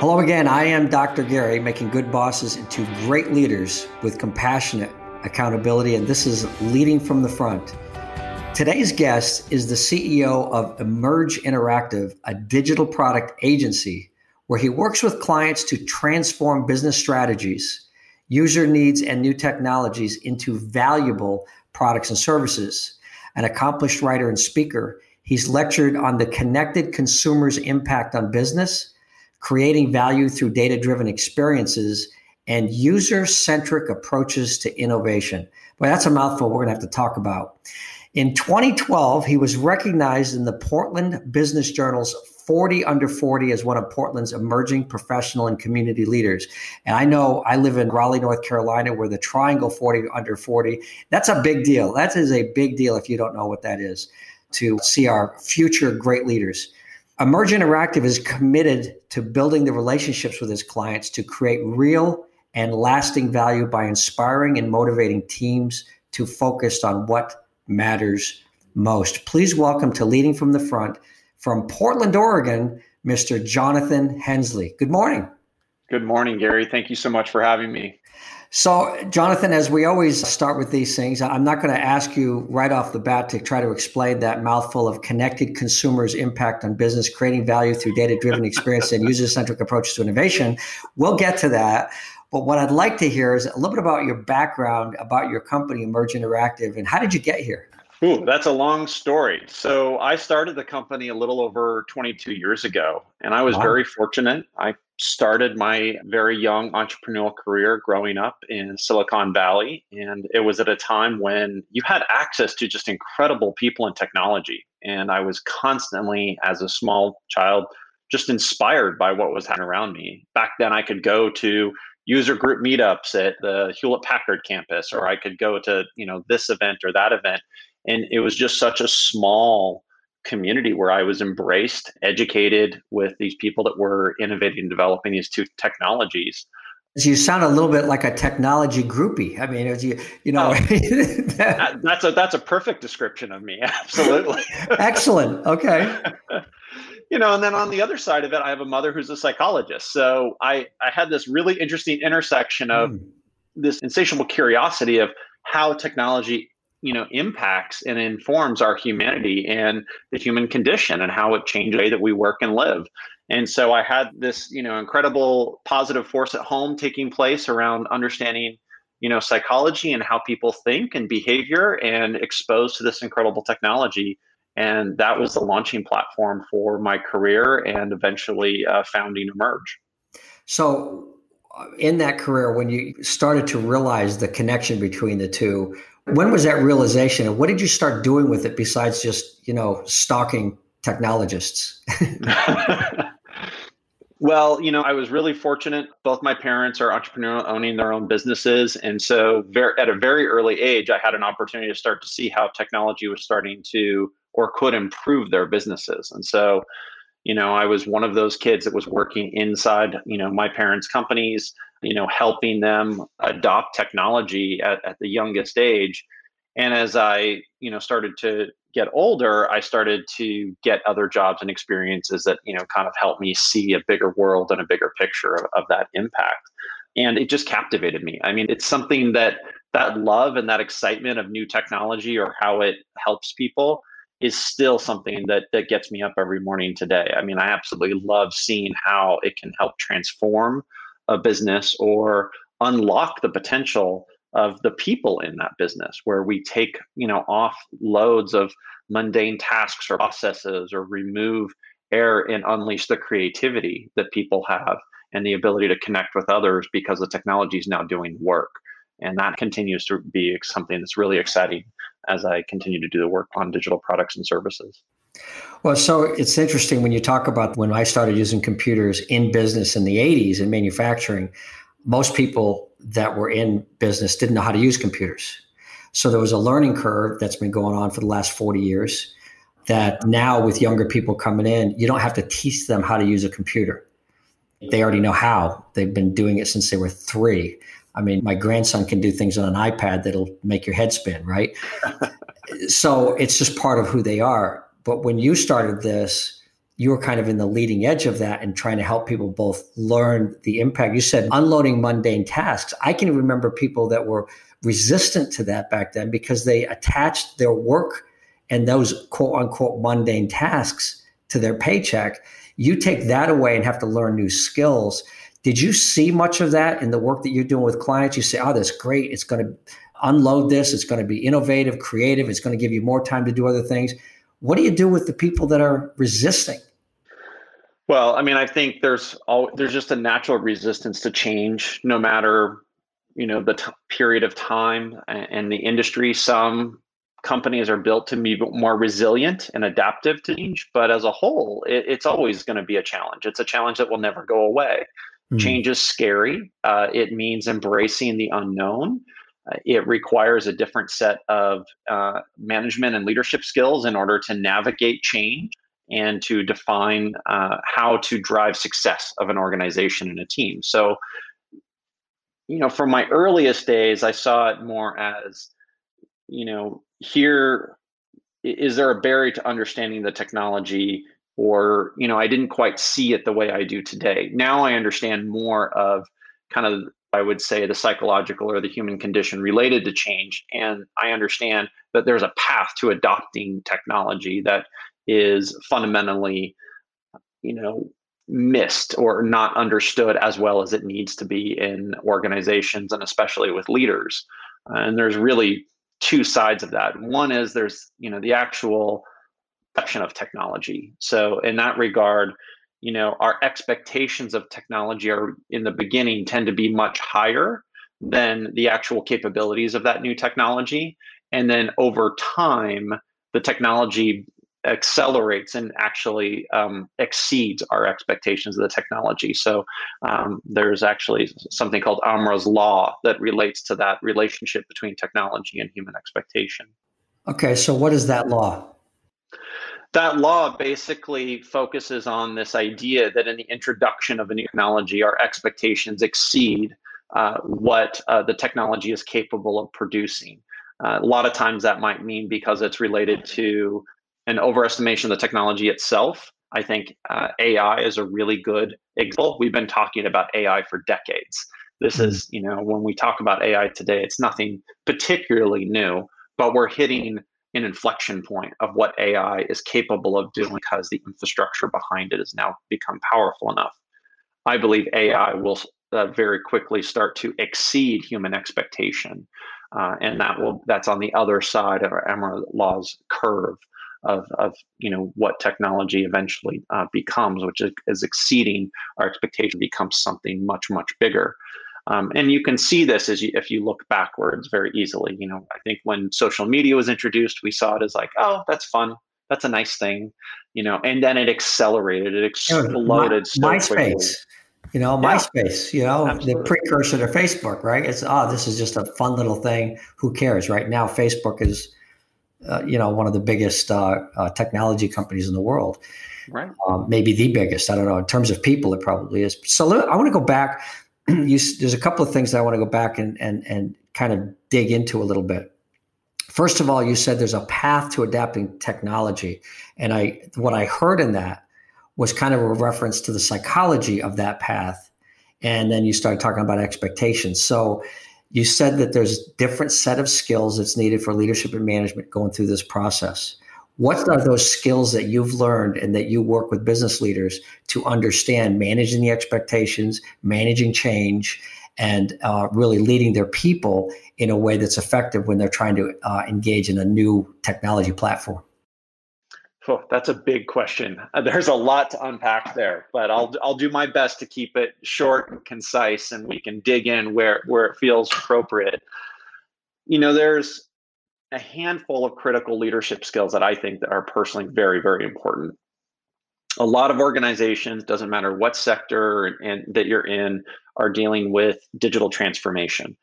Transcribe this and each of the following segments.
Hello again. I am Dr. Gary, making good bosses into great leaders with compassionate accountability, and this is Leading from the Front. Today's guest is the CEO of Emerge Interactive, a digital product agency where he works with clients to transform business strategies, user needs, and new technologies into valuable products and services. An accomplished writer and speaker, he's lectured on the connected consumer's impact on business creating value through data driven experiences, and user centric approaches to innovation. Boy, that's a mouthful we're going to have to talk about. In 2012, he was recognized in the Portland Business Journal's 40 under 40 as one of Portland's emerging professional and community leaders. And I know I live in Raleigh, North Carolina, where the Triangle 40 under 40, that's a big deal. That is a big deal if you don't know what that is to see our future great leaders. Emerge Interactive is committed to building the relationships with its clients to create real and lasting value by inspiring and motivating teams to focus on what matters most. Please welcome to Leading from the Front from Portland, Oregon, Mr. Jonathan Hensley. Good morning. Good morning, Gary. Thank you so much for having me. So, Jonathan, as we always start with these things, I'm not going to ask you right off the bat to try to explain that mouthful of connected consumers' impact on business, creating value through data driven experience and user centric approaches to innovation. We'll get to that. But what I'd like to hear is a little bit about your background, about your company, Emerge Interactive, and how did you get here? Ooh, that's a long story. So I started the company a little over 22 years ago, and I was wow. very fortunate. I started my very young entrepreneurial career growing up in Silicon Valley. And it was at a time when you had access to just incredible people and technology. And I was constantly, as a small child, just inspired by what was happening around me. Back then, I could go to user group meetups at the Hewlett Packard campus, or I could go to you know this event or that event, and it was just such a small community where I was embraced, educated with these people that were innovating and developing these two technologies. You sound a little bit like a technology groupie. I mean, as you, you know, oh, that, that's a that's a perfect description of me. Absolutely. Excellent. Okay. you know, and then on the other side of it, I have a mother who's a psychologist. So I I had this really interesting intersection of mm. this insatiable curiosity of how technology you know impacts and informs our humanity and the human condition and how it changes the way that we work and live. And so i had this you know incredible positive force at home taking place around understanding you know psychology and how people think and behavior and exposed to this incredible technology. And that was the launching platform for my career and eventually uh, founding emerge. So uh, in that career when you started to realize the connection between the two when was that realization and what did you start doing with it besides just, you know, stalking technologists? well, you know, I was really fortunate. Both my parents are entrepreneurial, owning their own businesses. And so, very, at a very early age, I had an opportunity to start to see how technology was starting to or could improve their businesses. And so, you know, I was one of those kids that was working inside, you know, my parents' companies you know, helping them adopt technology at, at the youngest age. And as I, you know, started to get older, I started to get other jobs and experiences that, you know, kind of helped me see a bigger world and a bigger picture of, of that impact. And it just captivated me. I mean, it's something that that love and that excitement of new technology or how it helps people is still something that that gets me up every morning today. I mean, I absolutely love seeing how it can help transform a business or unlock the potential of the people in that business where we take you know off loads of mundane tasks or processes or remove air and unleash the creativity that people have and the ability to connect with others because the technology is now doing work. And that continues to be something that's really exciting as i continue to do the work on digital products and services well, so it's interesting when you talk about when I started using computers in business in the 80s in manufacturing. most people that were in business didn't know how to use computers. So there was a learning curve that's been going on for the last 40 years that now with younger people coming in, you don't have to teach them how to use a computer. They already know how. They've been doing it since they were three. I mean, my grandson can do things on an iPad that'll make your head spin, right? so it's just part of who they are. But when you started this, you were kind of in the leading edge of that and trying to help people both learn the impact. You said unloading mundane tasks. I can remember people that were resistant to that back then because they attached their work and those quote unquote mundane tasks to their paycheck. You take that away and have to learn new skills. Did you see much of that in the work that you're doing with clients? You say, oh, that's great. It's going to unload this. It's going to be innovative, creative. It's going to give you more time to do other things. What do you do with the people that are resisting? Well, I mean, I think there's all there's just a natural resistance to change, no matter you know the t- period of time and the industry. Some companies are built to be more resilient and adaptive to change, but as a whole, it, it's always going to be a challenge. It's a challenge that will never go away. Mm-hmm. Change is scary. Uh, it means embracing the unknown. Uh, it requires a different set of uh, management and leadership skills in order to navigate change and to define uh, how to drive success of an organization and a team. So, you know, from my earliest days, I saw it more as, you know, here is there a barrier to understanding the technology or you know i didn't quite see it the way i do today now i understand more of kind of i would say the psychological or the human condition related to change and i understand that there's a path to adopting technology that is fundamentally, you know, missed or not understood as well as it needs to be in organizations and especially with leaders. And there's really two sides of that. One is there's, you know, the actual perception of technology. So in that regard, you know, our expectations of technology are in the beginning tend to be much higher than the actual capabilities of that new technology. And then over time, the technology accelerates and actually um, exceeds our expectations of the technology. So um, there's actually something called Amara's law that relates to that relationship between technology and human expectation. Okay, so what is that law? That law basically focuses on this idea that in the introduction of a new technology, our expectations exceed uh, what uh, the technology is capable of producing. Uh, a lot of times that might mean because it's related to an overestimation of the technology itself. I think uh, AI is a really good example. We've been talking about AI for decades. This mm-hmm. is, you know, when we talk about AI today, it's nothing particularly new, but we're hitting an inflection point of what AI is capable of doing because the infrastructure behind it has now become powerful enough. I believe AI will uh, very quickly start to exceed human expectation, uh, and that will that's on the other side of our Law's curve of, of you know what technology eventually uh, becomes, which is, is, exceeding our expectation, becomes something much much bigger. Um, and you can see this as you, if you look backwards very easily. You know, I think when social media was introduced, we saw it as like, oh, that's fun, that's a nice thing, you know, and then it accelerated, it exploded. My, MySpace. Quickly. You know, yeah. MySpace, you know, Absolutely. the precursor to Facebook, right? It's, oh, this is just a fun little thing. Who cares? Right now, Facebook is uh, you know, one of the biggest uh, uh, technology companies in the world. Right. Um, maybe the biggest. I don't know. In terms of people, it probably is. So I want to go back. you, there's a couple of things that I want to go back and, and, and kind of dig into a little bit. First of all, you said there's a path to adapting technology. And I what I heard in that was kind of a reference to the psychology of that path. And then you started talking about expectations. So you said that there's different set of skills that's needed for leadership and management going through this process. What are those skills that you've learned and that you work with business leaders to understand managing the expectations, managing change, and uh, really leading their people in a way that's effective when they're trying to uh, engage in a new technology platform? Oh, that's a big question. Uh, there's a lot to unpack there, but I'll I'll do my best to keep it short and concise, and we can dig in where where it feels appropriate. You know, there's a handful of critical leadership skills that I think that are personally very very important. a lot of organizations doesn't matter what sector and, and that you're in are dealing with digital transformation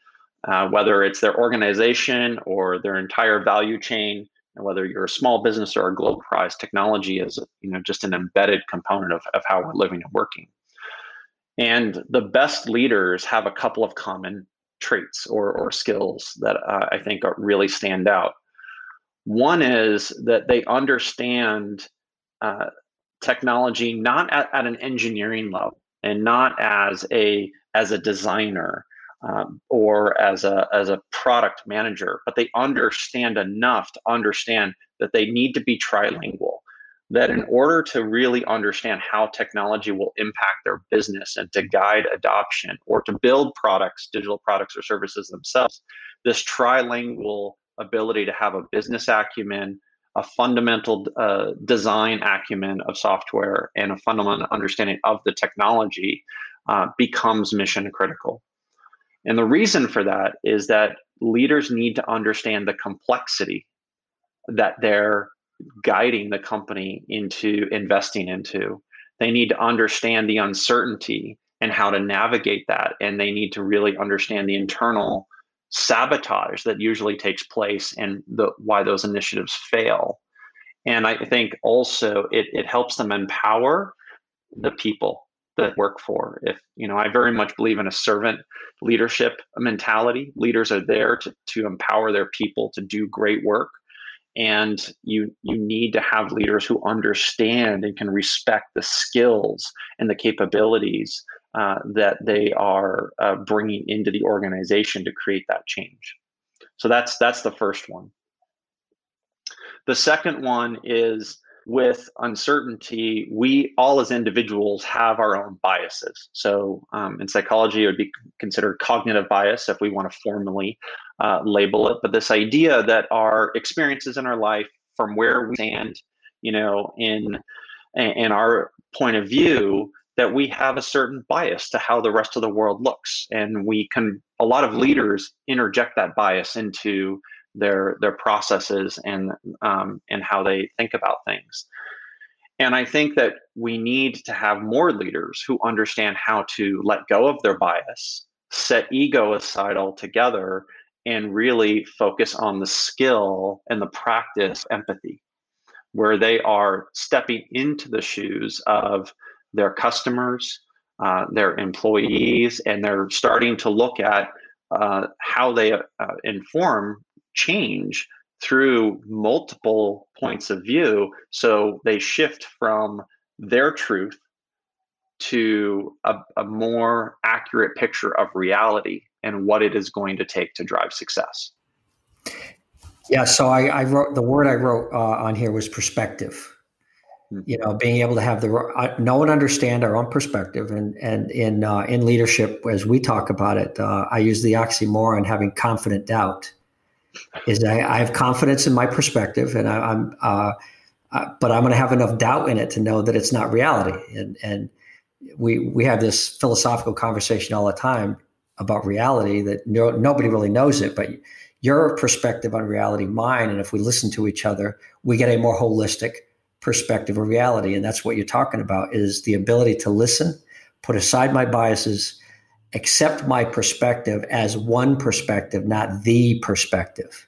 uh, whether it's their organization or their entire value chain and whether you're a small business or a global prize technology is you know just an embedded component of, of how we're living and working and the best leaders have a couple of common traits or, or skills that uh, i think are, really stand out one is that they understand uh, technology not at, at an engineering level and not as a as a designer um, or as a as a product manager, but they understand enough to understand that they need to be trilingual. That in order to really understand how technology will impact their business and to guide adoption or to build products, digital products or services themselves, this trilingual ability to have a business acumen, a fundamental uh, design acumen of software, and a fundamental understanding of the technology uh, becomes mission critical. And the reason for that is that leaders need to understand the complexity that they're guiding the company into investing into. They need to understand the uncertainty and how to navigate that. And they need to really understand the internal sabotage that usually takes place and the, why those initiatives fail. And I think also it, it helps them empower the people that work for. If you know, I very much believe in a servant leadership mentality. Leaders are there to, to empower their people to do great work. And you you need to have leaders who understand and can respect the skills and the capabilities uh, that they are uh, bringing into the organization to create that change. So that's that's the first one. The second one is with uncertainty, we all as individuals have our own biases. So, um, in psychology, it would be considered cognitive bias if we want to formally uh, label it. But this idea that our experiences in our life, from where we stand, you know, in in our point of view, that we have a certain bias to how the rest of the world looks, and we can. A lot of leaders interject that bias into their their processes and um, and how they think about things. And I think that we need to have more leaders who understand how to let go of their bias, set ego aside altogether, and really focus on the skill and the practice empathy, where they are stepping into the shoes of their customers, uh, their employees, and they're starting to look at uh, how they uh, inform change through multiple points of view. So they shift from their truth to a, a, more accurate picture of reality and what it is going to take to drive success. Yeah, so I, I wrote the word I wrote uh, on here was perspective. Hmm. You know, being able to have the uh, know and understand our own perspective, and and in uh, in leadership, as we talk about it, uh, I use the oxymoron having confident doubt is I, I, have confidence in my perspective, and I, am uh, uh, but I'm going to have enough doubt in it to know that it's not reality. And and we we have this philosophical conversation all the time about reality that no, nobody really knows it, but your perspective on reality, mine, and if we listen to each other, we get a more holistic perspective of reality. And that's what you're talking about is the ability to listen, put aside my biases, accept my perspective as one perspective, not the perspective.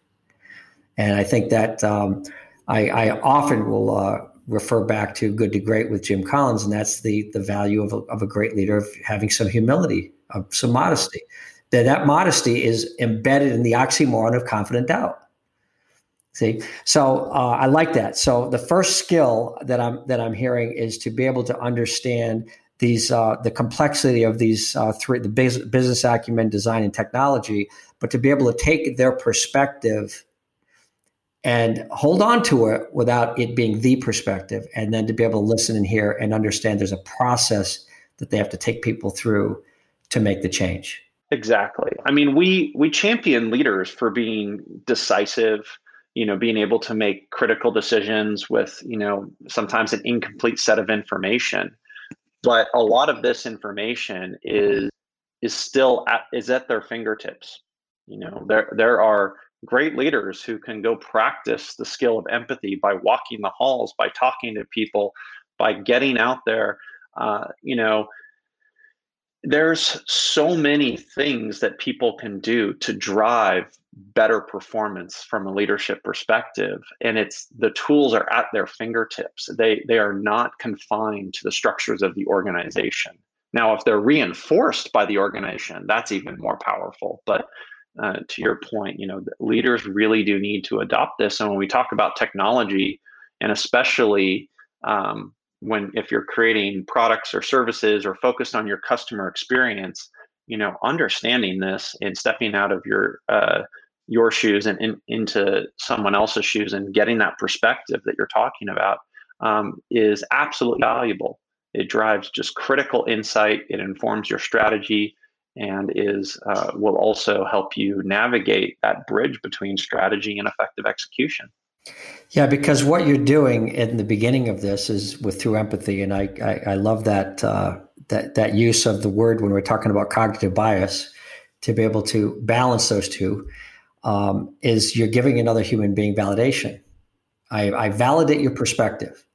And I think that um, I, I, often will uh, refer back to Good to Great with Jim Collins, and that's the the value of a, of a great leader of having some humility, of some modesty. That that modesty is embedded in the oxymoron of confident doubt. See, so uh, I like that. So the first skill that I'm that I'm hearing is to be able to understand these uh, the complexity of these uh, three the business acumen design and technology but to be able to take their perspective and hold on to it without it being the perspective and then to be able to listen and hear and understand there's a process that they have to take people through to make the change. Exactly. I mean we we champion leaders for being decisive you know being able to make critical decisions with you know sometimes an incomplete set of information but a lot of this information is is still at, is at their fingertips you know there there are great leaders who can go practice the skill of empathy by walking the halls by talking to people by getting out there. Uh, you know, there's so many things that people can do to drive better performance from a leadership perspective. And it's the tools are at their fingertips. They they are not confined to the structures of the organization. Now if they're reinforced by the organization that's even more powerful. But uh, to your point you know leaders really do need to adopt this. And when we talk about technology and especially um, when if you're creating products or services or focused on your customer experience you know understanding this and stepping out of your uh, your shoes and in, into someone else's shoes and getting that perspective that you're talking about um, is absolutely valuable. It drives just critical insight it informs your strategy and is uh, will also help you navigate that bridge between strategy and effective execution. Yeah, because what you're doing in the beginning of this is with through empathy, and I I, I love that uh, that that use of the word when we're talking about cognitive bias to be able to balance those two um, is you're giving another human being validation. I, I validate your perspective.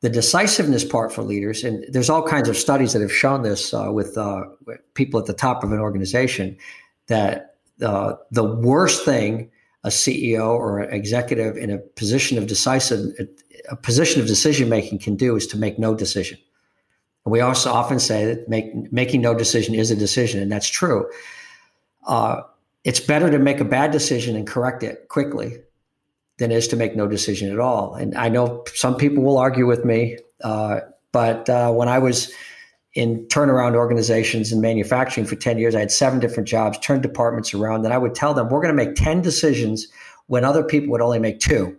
The decisiveness part for leaders, and there's all kinds of studies that have shown this uh, with, uh, with people at the top of an organization, that uh, the worst thing a CEO or an executive in a position of decisive, a position of decision making can do is to make no decision. And we also often say that make, making no decision is a decision, and that's true. Uh, it's better to make a bad decision and correct it quickly than it is to make no decision at all. And I know some people will argue with me, uh, but uh, when I was in turnaround organizations in manufacturing for 10 years. I had seven different jobs, turned departments around. And I would tell them, we're going to make 10 decisions when other people would only make two.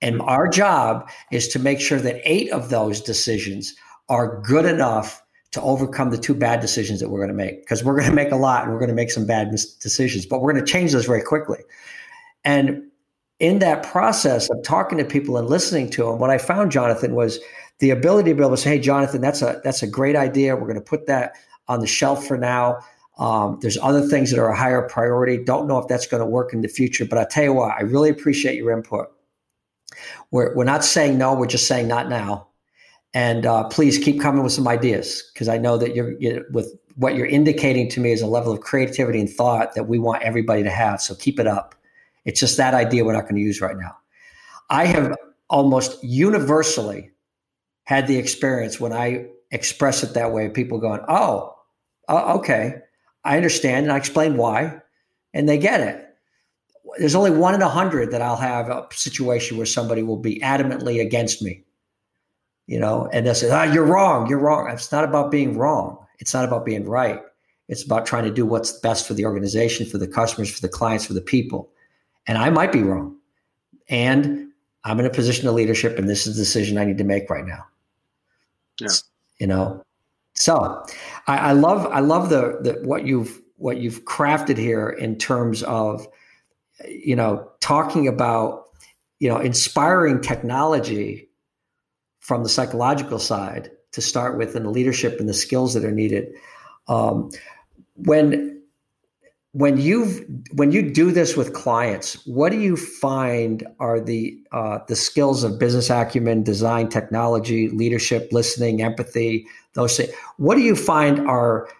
And our job is to make sure that eight of those decisions are good enough to overcome the two bad decisions that we're going to make. Because we're going to make a lot and we're going to make some bad decisions, but we're going to change those very quickly. And in that process of talking to people and listening to them, what I found, Jonathan, was the ability to be able to say, "Hey, Jonathan, that's a that's a great idea. We're going to put that on the shelf for now. Um, there's other things that are a higher priority. Don't know if that's going to work in the future, but I tell you what, I really appreciate your input. We're we're not saying no. We're just saying not now. And uh, please keep coming with some ideas because I know that you're, you're with what you're indicating to me is a level of creativity and thought that we want everybody to have. So keep it up. It's just that idea we're not going to use right now. I have almost universally had the experience when I express it that way, people going, oh, uh, okay, I understand. And I explain why, and they get it. There's only one in a hundred that I'll have a situation where somebody will be adamantly against me, you know, and they'll say, ah, you're wrong, you're wrong. It's not about being wrong. It's not about being right. It's about trying to do what's best for the organization, for the customers, for the clients, for the people. And I might be wrong. And I'm in a position of leadership, and this is the decision I need to make right now. Yeah. You know, so I, I love I love the, the what you've what you've crafted here in terms of you know talking about you know inspiring technology from the psychological side to start with and the leadership and the skills that are needed um, when when you when you do this with clients, what do you find are the uh, the skills of business acumen, design, technology, leadership, listening, empathy? Those things. What do you find are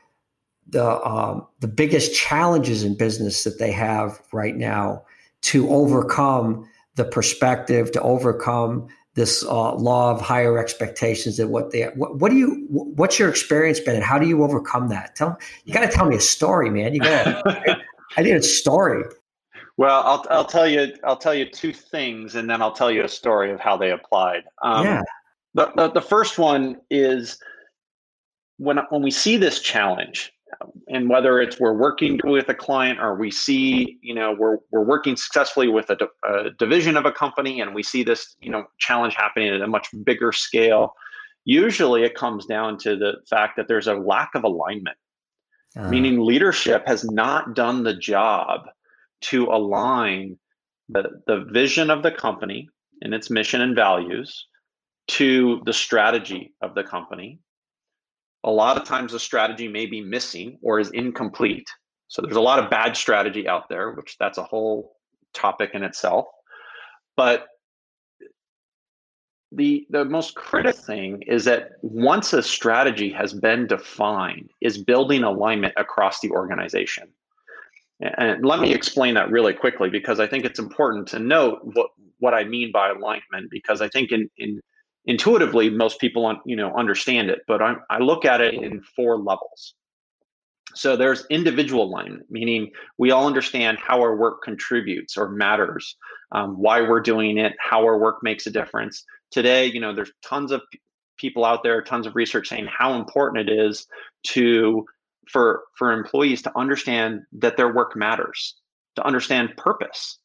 the um, the biggest challenges in business that they have right now to overcome the perspective, to overcome this uh, law of higher expectations and what they what, what do you what's your experience been and how do you overcome that? Tell you got to tell me a story man. You got i need a story. Well I'll, I'll tell you i'll tell you two things and then i'll tell you a story of how they applied. Um, yeah. the, the, the first one is when when we see this challenge and whether it's we're working with a client or we see you know we're we're working successfully with a, a, division of a company and we see this you know challenge happening at a much bigger scale usually it comes down to the fact that there's a lack of alignment uh. meaning leadership has not done the job to align the, the vision of the company and its mission and values to the strategy of the company a lot of times the strategy may be missing or is incomplete. So there's a lot of bad strategy out there, which that's a whole topic in itself. But the the most critical thing is that once a strategy has been defined is building alignment across the organization and let me explain that really quickly because i think it's important to note what what i mean by alignment because i think in, in intuitively most people you know understand it but I, I look at it in four levels. So there's individual alignment meaning we all understand how our work contributes or matters um, why we're doing it how our work makes a difference. Today you know there's tons of people out there tons of research saying how important it is to for for employees to understand that their work matters to understand purpose.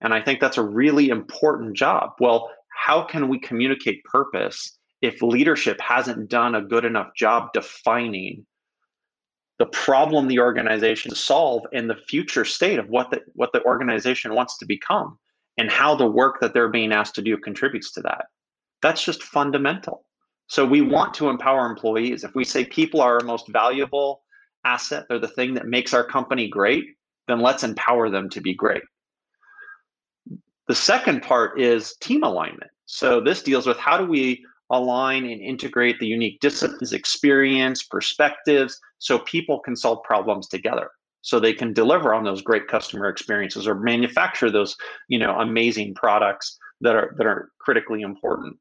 And i think that's a really important job. Well how can we communicate purpose if leadership hasn't done a good enough job defining the problem the organization to solve and the future state of what the what the organization wants to become and how the work that they're being asked to do contributes to that? That's just fundamental. So we want to empower employees. If we say people are our most valuable asset they're the thing that makes our company great then let's empower them to be great the second part is team alignment. So this deals with how do we align and integrate the unique disciplines experience perspectives so people can solve problems together so they can deliver on those great customer experiences or manufacture those you know amazing products that are that are critically important.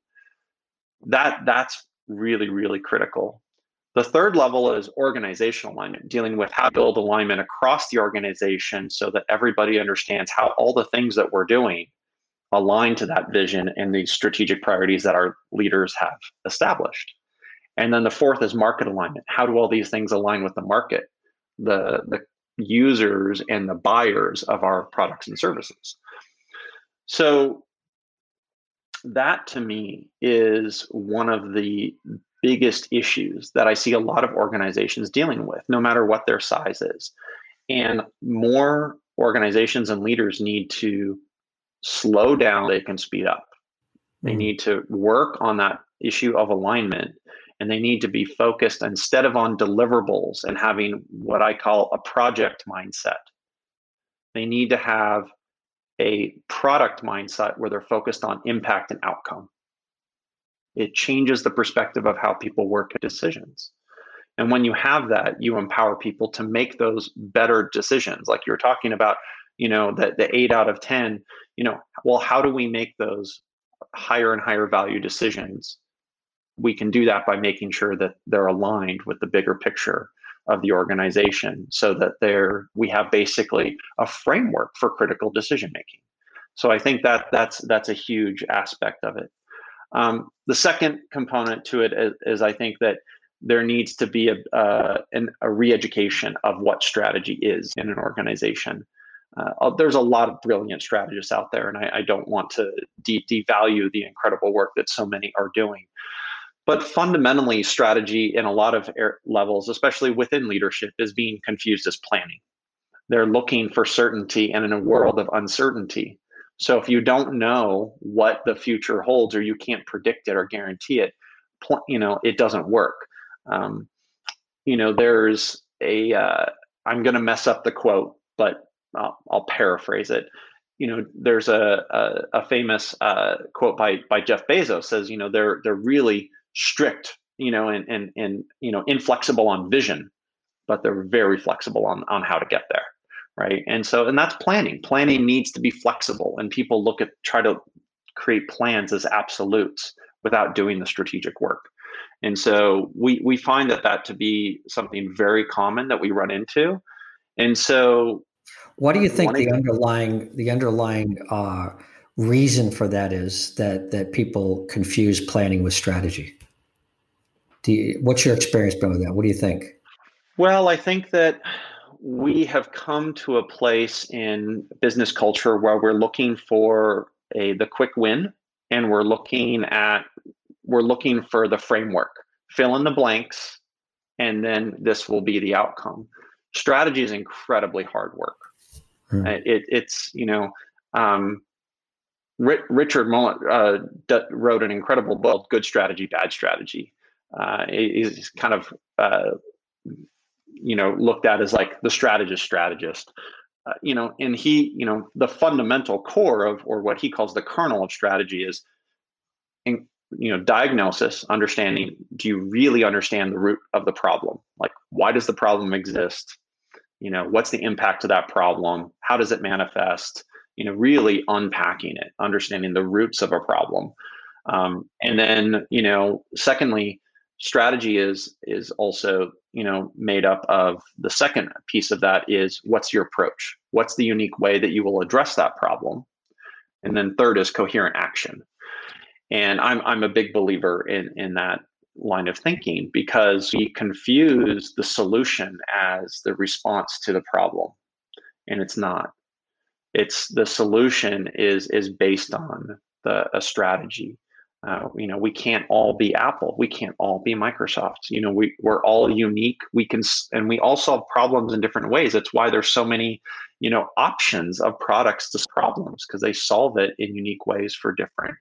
That that's really really critical the third level is organizational alignment dealing with how to build alignment across the organization so that everybody understands how all the things that we're doing align to that vision and the strategic priorities that our leaders have established and then the fourth is market alignment how do all these things align with the market the the users and the buyers of our products and services. So that to me is one of the biggest issues that I see a lot of organizations dealing with, no matter what their size is. And more organizations and leaders need to slow down, they can speed up. They mm-hmm. need to work on that issue of alignment and they need to be focused instead of on deliverables and having what I call a project mindset. They need to have a product mindset where they're focused on impact and outcome. It changes the perspective of how people work at decisions. And when you have that, you empower people to make those better decisions. Like you're talking about, you know, the, the eight out of 10, you know, well, how do we make those higher and higher value decisions we can do that by making sure that they're aligned with the bigger picture of the organization so that they're we have basically a framework for critical decision making so i think that that's that's a huge aspect of it um, the second component to it is, is, i think that there needs to be a, uh, an, a re-education of what strategy is in an organization uh, there's a lot of brilliant strategists out there and i, I don't want to de- devalue the incredible work that so many are doing but fundamentally, strategy in a lot of levels, especially within leadership, is being confused as planning. They're looking for certainty and in a world of uncertainty. So if you don't know what the future holds or you can't predict it or guarantee it, you know, it doesn't work. Um, you know, there's a. am going to mess up the quote, but I'll, I'll, paraphrase it. You know, there's a a, a famous uh, quote by by Jeff Bezos says, you know, they're they're really strict, you know, and and and you know, inflexible on vision, but they're very flexible on on how to get there, right? And so, and that's planning. Planning needs to be flexible, and people look at try to create plans as absolutes without doing the strategic work. And so we we find that that to be something very common that we run into. And so, what do you think the underlying the underlying uh, reason for that is that that people confuse planning with strategy? Do you, what's your experience been with that? What do you think? Well, I think that we have come to a place in business culture where we're looking for a the quick win and we're looking at we're looking for the framework. Fill in the blanks and then this will be the outcome. Strategy is incredibly hard work. Hmm. it, it's you know um, Richard Rumelt uh, wrote an incredible book good strategy bad strategy. Uh, is kind of uh, you know looked at as like the strategist strategist uh, you know and he you know the fundamental core of or what he calls the kernel of strategy is in you know diagnosis understanding do you really understand the root of the problem? Like why does the problem exist? You know what's the impact of that problem? How does it manifest? You know really unpacking it understanding the roots of a problem. Um, and then you know secondly strategy is is also you know made up of the second piece of that is what's your approach what's the unique way that you will address that problem and then third is coherent action and I'm I'm a big believer in in that line of thinking because we confuse the solution as the response to the problem, and it's not. It's the solution is is based on the a strategy. Uh, you know, we can't all be Apple. We can't all be Microsoft. You know, we we're all unique. We can and we all solve problems in different ways. That's why there's so many, you know, options of products to problems because they solve it in unique ways for different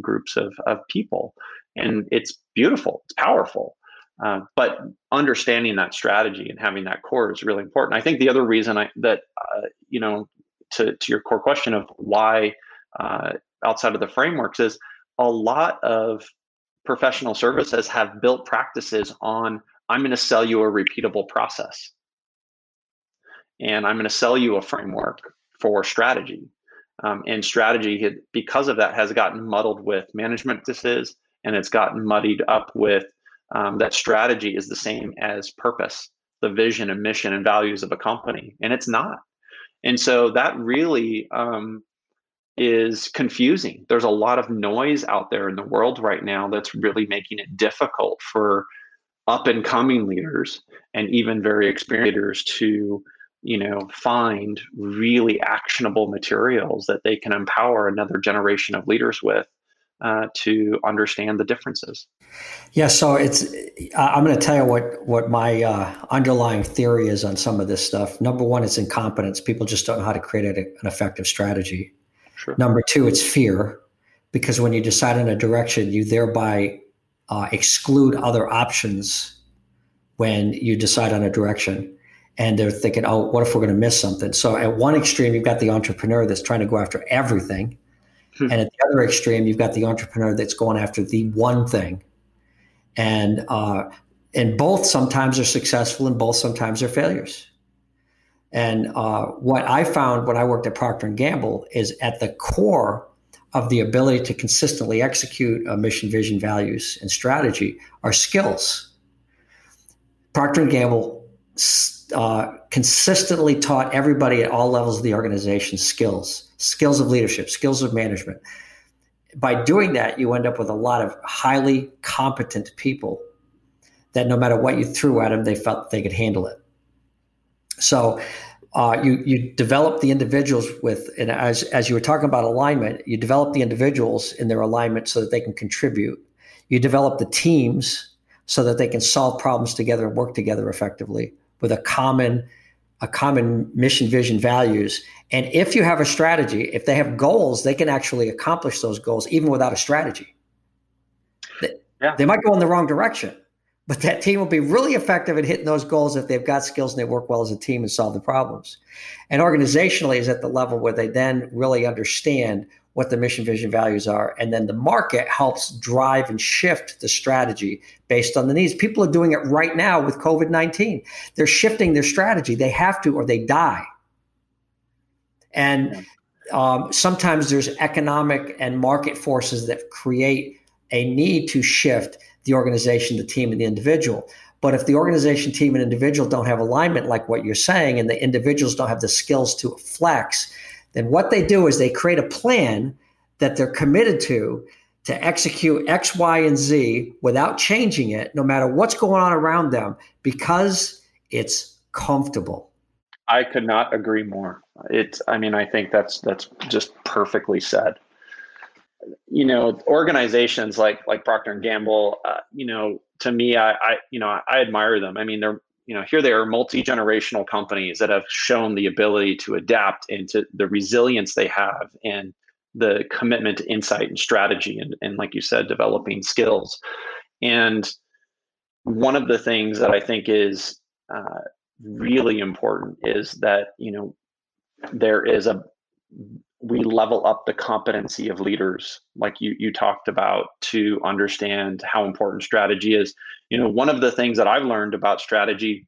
groups of, of people. And it's beautiful, it's powerful. Uh, but understanding that strategy and having that core is really important. I think the other reason I, that, uh, you know, to, to your core question of why uh, outside of the frameworks is a lot of professional services have built practices on I'm going to sell you a repeatable process. And I'm going to sell you a framework for strategy um, and strategy because of that has gotten muddled with management decisions and it's gotten muddied up with um, that strategy is the same as purpose the vision and mission and values of a company and it's not and so that really um, is confusing. There's a lot of noise out there in the world right now that's really making it difficult for up and coming leaders and even very experienced leaders to you know find really actionable materials that they can empower another generation of leaders with uh, to understand the differences. Yeah so it's i'm going to tell you what what my uh, underlying theory is on some of this stuff. Number one it's incompetence. People just don't know how to create an effective strategy sure. number two it's fear because when you decide on a direction you thereby uh, exclude other options when you decide on a direction and they're thinking, oh, what if we're going to miss something? So at one extreme, you've got the entrepreneur that's trying to go after everything. Hmm. And at the other extreme, you've got the entrepreneur that's going after the one thing. And uh, and both sometimes are successful and both sometimes are failures. And uh, what I found when I worked at Procter and Gamble is at the core of the ability to consistently execute a mission, vision, values, and strategy are skills. Procter and Gamble uh, consistently taught everybody at all levels of the organization skills, skills of leadership, skills of management. By doing that, you end up with a lot of highly competent people that no matter what you threw at them, they felt they could handle it. So uh, you you develop the individuals with, and as as you were talking about alignment, you develop the individuals in their alignment so that they can contribute. You develop the teams so that they can solve problems together and work together effectively with a common a common mission vision values and if you have a strategy if they have goals they can actually accomplish those goals even without a strategy yeah. they might go in the wrong direction but that team will be really effective at hitting those goals if they've got skills and they work well as a team and solve the problems and organizationally is at the level where they then really understand what the mission, vision, values are. And then the market helps drive and shift the strategy based on the needs. People are doing it right now with COVID 19. They're shifting their strategy. They have to, or they die. And um, sometimes there's economic and market forces that create a need to shift the organization, the team, and the individual. But if the organization, team, and individual don't have alignment, like what you're saying, and the individuals don't have the skills to flex, then what they do is they create a plan that they're committed to to execute X, Y, and Z without changing it, no matter what's going on around them, because it's comfortable. I could not agree more. It's, I mean, I think that's that's just perfectly said. You know, organizations like like Procter and Gamble, uh, you know, to me, I, I, you know, I admire them. I mean, they're you know here they are multi-generational companies that have shown the ability to adapt into the resilience they have and the commitment to insight and strategy and, and like you said developing skills and one of the things that i think is uh, really important is that you know there is a we level up the competency of leaders like you you talked about to understand how important strategy is. You know one of the things that i've learned about strategy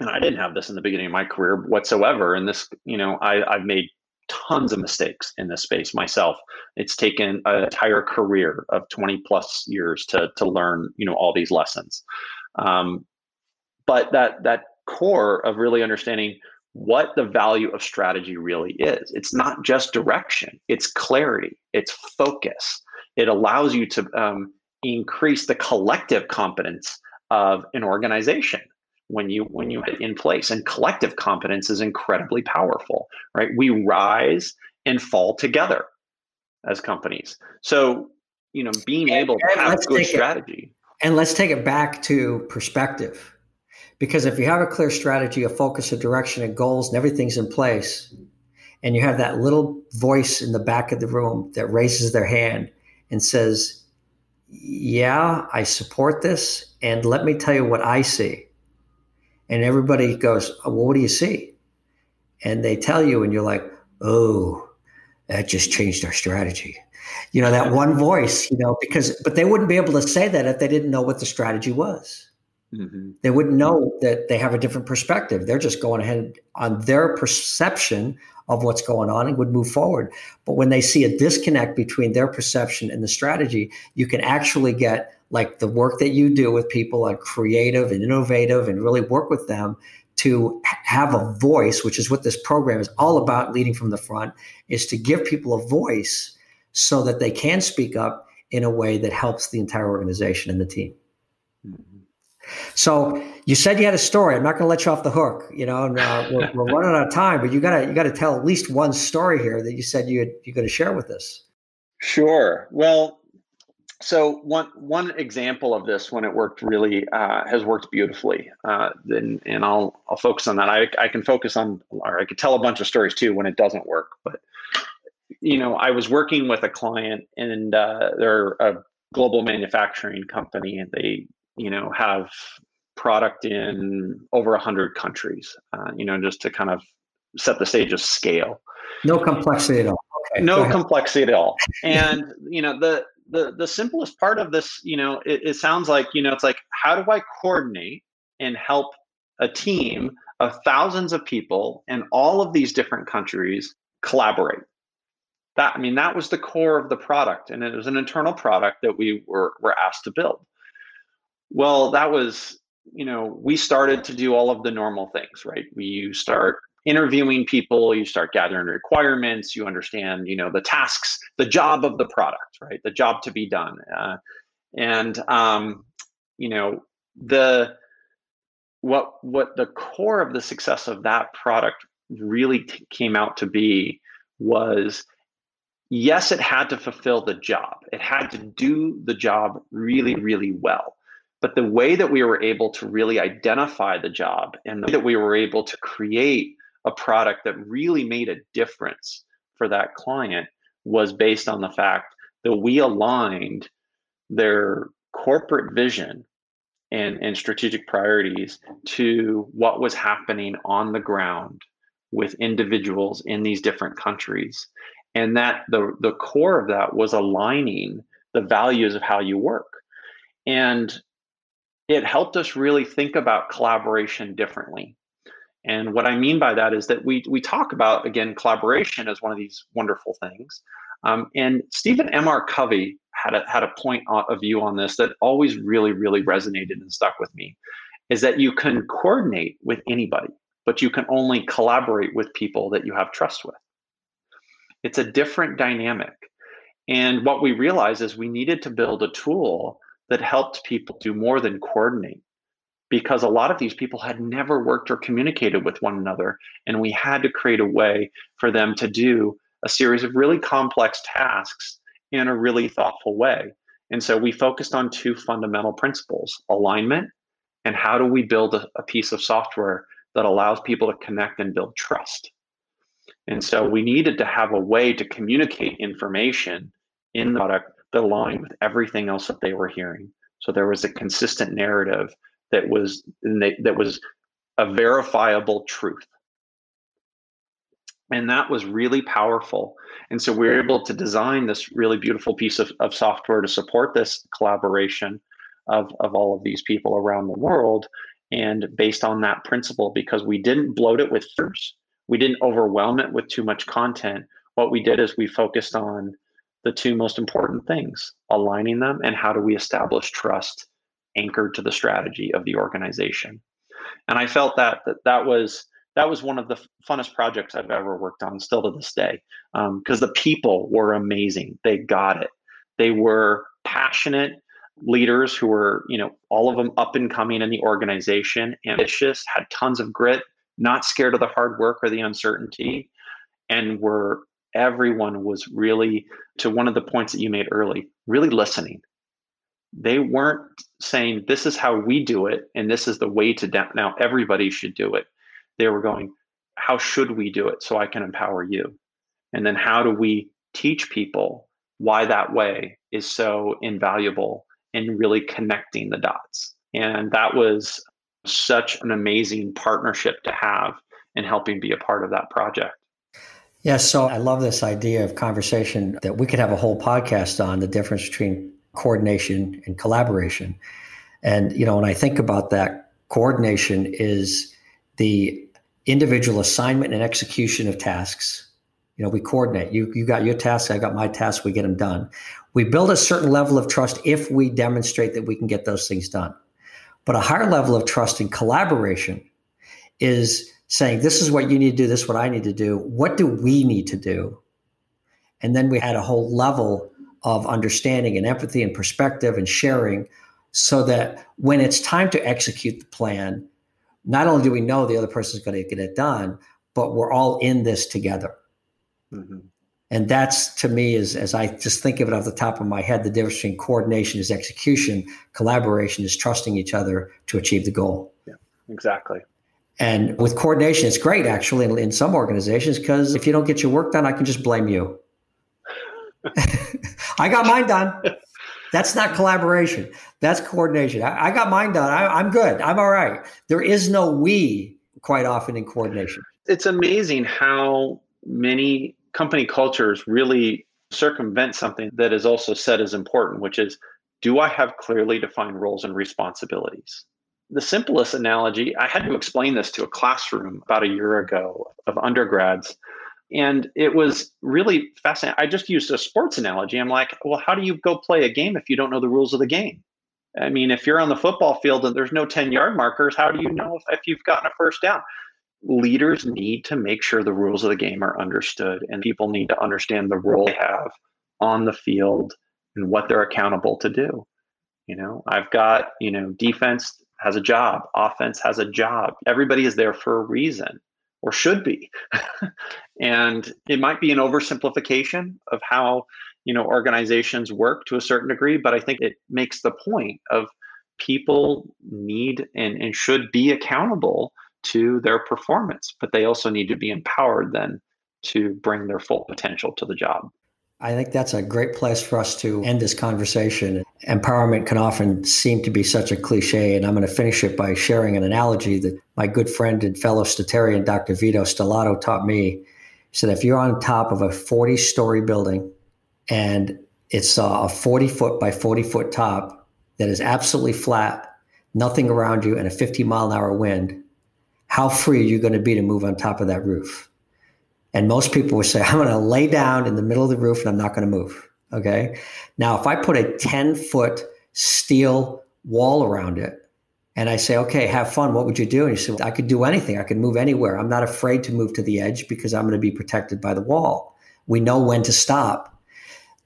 and i didn't have this in the beginning of my career whatsoever and this you know I, i've made tons of mistakes in this space myself. It's taken an entire career of 20 plus years to to learn you know all these lessons. Um, but that that core of really understanding what the value of strategy really is. It's not just direction, it's clarity, it's focus. It allows you to um, increase the collective competence of an organization when you when you in place. And collective competence is incredibly powerful right? We rise and fall together as companies. So you know being able to have good strategy it, and let's take it back to perspective because if you have a clear strategy, a focus, a direction, and goals, and everything's in place, and you have that little voice in the back of the room that raises their hand and says, Yeah, I support this. And let me tell you what I see. And everybody goes, uh, Well, what do you see? And they tell you, and you're like, Oh, that just changed our strategy. You know, that one voice, you know, because, but they wouldn't be able to say that if they didn't know what the strategy was. Mm-hmm. They wouldn't know that they have a different perspective. They're just going ahead on their perception of what's going on and would move forward. But when they see a disconnect between their perception and the strategy, you can actually get like the work that you do with people like creative and innovative and really work with them to have a voice, which is what this program is all about leading from the front, is to give people a voice so that they can speak up in a way that helps the entire organization and the team. So you said you had a story. I'm not going to let you off the hook. You know, and, uh, we're, we're, running out of time, but you got to you got to tell at least one story here that you said you you're going to share with us. Sure. Well, so one one example of this when it worked really uh, has worked beautifully. Uh, then and I'll I'll focus on that. I I can focus on or I could tell a bunch of stories too when it doesn't work. But you know, I was working with a client and uh, they're a global manufacturing company and they you know, have product in over 100 countries, uh, you know, just to kind of set the stage of scale. No complexity at all. Okay, no complexity at all. And, you know, the, the, the simplest part of this, you know, it, it sounds like, you know, it's like, how do I coordinate and help a team of thousands of people in all of these different countries collaborate? That, I mean, that was the core of the product. And it was an internal product that we were, were asked to build. Well, that was, you know, we started to do all of the normal things, right? We you start interviewing people, you start gathering requirements, you understand, you know, the tasks, the job of the product, right? The job to be done. Uh, and um, you know, the what what the core of the success of that product really t- came out to be was yes it had to fulfill the job it had to do the job really really well but the way that we were able to really identify the job and the way that we were able to create a product that really made a difference for that client was based on the fact that we aligned their corporate vision and, and strategic priorities to what was happening on the ground with individuals in these different countries. And that the, the core of that was aligning the values of how you work. And it helped us really think about collaboration differently. And what I mean by that is that we we talk about again collaboration as one of these wonderful things. Um, and Stephen M. R. Covey had a had a point of view on this that always really really resonated and stuck with me, is that you can coordinate with anybody, but you can only collaborate with people that you have trust with. It's a different dynamic. And what we realized is we needed to build a tool that helped people do more than coordinate because a lot of these people had never worked or communicated with one another. And we had to create a way for them to do a series of really complex tasks in a really thoughtful way. And so we focused on two fundamental principles alignment and how do we build a, a piece of software that allows people to connect and build trust. And so we needed to have a way to communicate information in the product that aligned with everything else that they were hearing. So there was a consistent narrative that was that was a verifiable truth. And that was really powerful. And so we were able to design this really beautiful piece of, of software to support this collaboration of, of all of these people around the world. And based on that principle, because we didn't bloat it with features, we didn't overwhelm it with too much content. What we did is we focused on the two most important things aligning them and how do we establish trust anchored to the strategy of the organization. And i felt that that, that was that was one of the funnest projects i've ever worked on still to this day because um, the people were amazing. They got it. They were passionate leaders who were you know all of them up and coming in the organization ambitious had tons of grit not scared of the hard work or the uncertainty and were everyone was really to one of the points that you made early really listening. They weren't saying this is how we do it and this is the way to do- now everybody should do it. They were going how should we do it so i can empower you? And then how do we teach people why that way is so invaluable in really connecting the dots? And that was such an amazing partnership to have in helping be a part of that project Yes, so I love this idea of conversation that we could have a whole podcast on the difference between coordination and collaboration. And you know, when I think about that, coordination is the individual assignment and execution of tasks. You know, we coordinate. You you got your tasks, I got my tasks, we get them done. We build a certain level of trust if we demonstrate that we can get those things done. But a higher level of trust and collaboration is saying, this is what you need to do, this is what I need to do. What do we need to do? And then we had a whole level of understanding and empathy and perspective and sharing so that when it's time to execute the plan, not only do we know the other person is going to get it done, but we're all in this together. Mm-hmm. And that's to me is as I just think of it off the top of my head, the difference between coordination is execution, collaboration is trusting each other to achieve the goal. Yeah, exactly. And with coordination, it's great actually in, in some organizations because if you don't get your work done, I can just blame you. I got mine done. That's not collaboration. That's coordination. I, I got mine done. I, am good. I'm all right. There is no we quite often in coordination. It's amazing how many company cultures really circumvent something that is also said as important, which is do I have clearly defined roles and responsibilities? The simplest analogy, I had to explain this to a classroom about a year ago of undergrads. And it was really fascinating. I just used a sports analogy. I'm like, well, how do you go play a game if you don't know the rules of the game? I mean, if you're on the football field and there's no 10 yard markers, how do you know if, if you've gotten a first down? Leaders need to make sure the rules of the game are understood, and people need to understand the role they have on the field and what they're accountable to do. You know, I've got, you know, defense has a job, offense has a job. Everybody is there for a reason or should be. and it might be an oversimplification of how, you know, organizations work to a certain degree, but I think it makes the point of people need and, and should be accountable to their performance, but they also need to be empowered then to bring their full potential to the job. I think that's a great place for us to end this conversation. Empowerment can often seem to be such a cliche, and I'm going to finish it by sharing an analogy that my good friend and fellow statarian, Dr. Vito Stellato, taught me. He said, if you're on top of a 40 story building and it's a 40 foot by 40 foot top that is absolutely flat, nothing around you, and a 50 mile an hour wind, how free are you going to be to move on top of that roof? And most people would say, I'm going to lay down in the middle of the roof and I'm not going to move. Okay. Now, if I put a 10 foot steel wall around it and I say, okay, have fun, what would you do? And you say, I could do anything. I could move anywhere. I'm not afraid to move to the edge because I'm going to be protected by the wall. We know when to stop.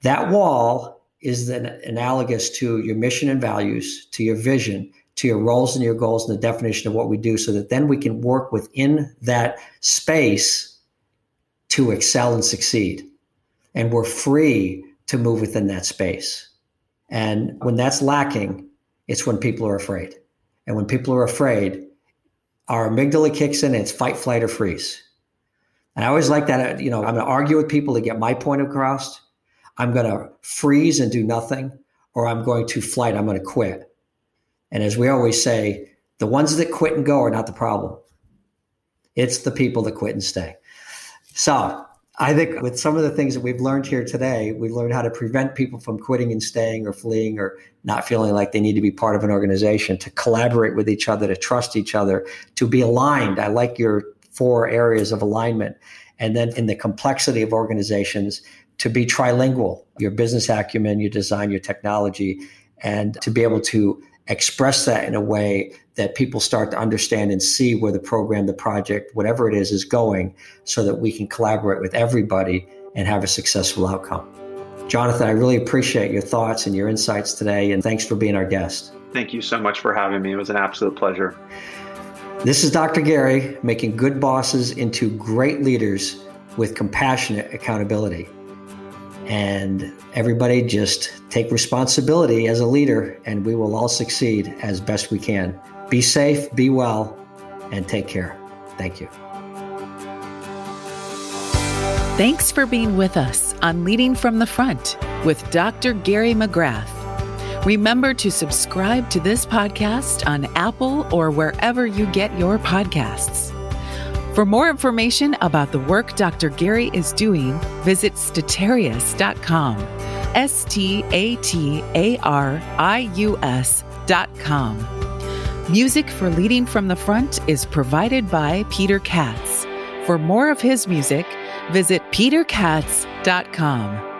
That wall is then analogous to your mission and values, to your vision, to your roles and your goals and the definition of what we do so that then we can work within that space to excel and succeed. And we're free to move within that space. And when that's lacking, it's when people are afraid. And when people are afraid, our amygdala kicks in it's fight, flight, or freeze. And I always like that. You know, I'm going to argue with people to get my point across. I'm going to freeze and do nothing, or I'm going to flight. I'm going to quit. And as we always say, the ones that quit and go are not the problem. It's the people that quit and stay. So, I think with some of the things that we've learned here today, we've learned how to prevent people from quitting and staying or fleeing or not feeling like they need to be part of an organization, to collaborate with each other, to trust each other, to be aligned. I like your four areas of alignment. And then in the complexity of organizations, to be trilingual, your business acumen, your design, your technology, and to be able to express that in a way that people start to understand and see where the program, the project, whatever it is, is going so that we can collaborate with everybody and have a successful outcome. Jonathan, I really appreciate your thoughts and your insights today, and thanks for being our guest. Thank you so much for having me. It was an absolute pleasure. This is Dr. Gary making good bosses into great leaders with compassionate accountability. And everybody just take responsibility as a leader, and we will all succeed as best we can. Be safe, be well, and take care. Thank you. Thanks for being with us on Leading from the Front with Dr. Gary McGrath. Remember to subscribe to this podcast on Apple or wherever you get your podcasts. For more information about the work Dr. Gary is doing, visit statarius.com. S T A T A R I U S.com. Music for Leading from the Front is provided by Peter Katz. For more of his music, visit peterkatz.com.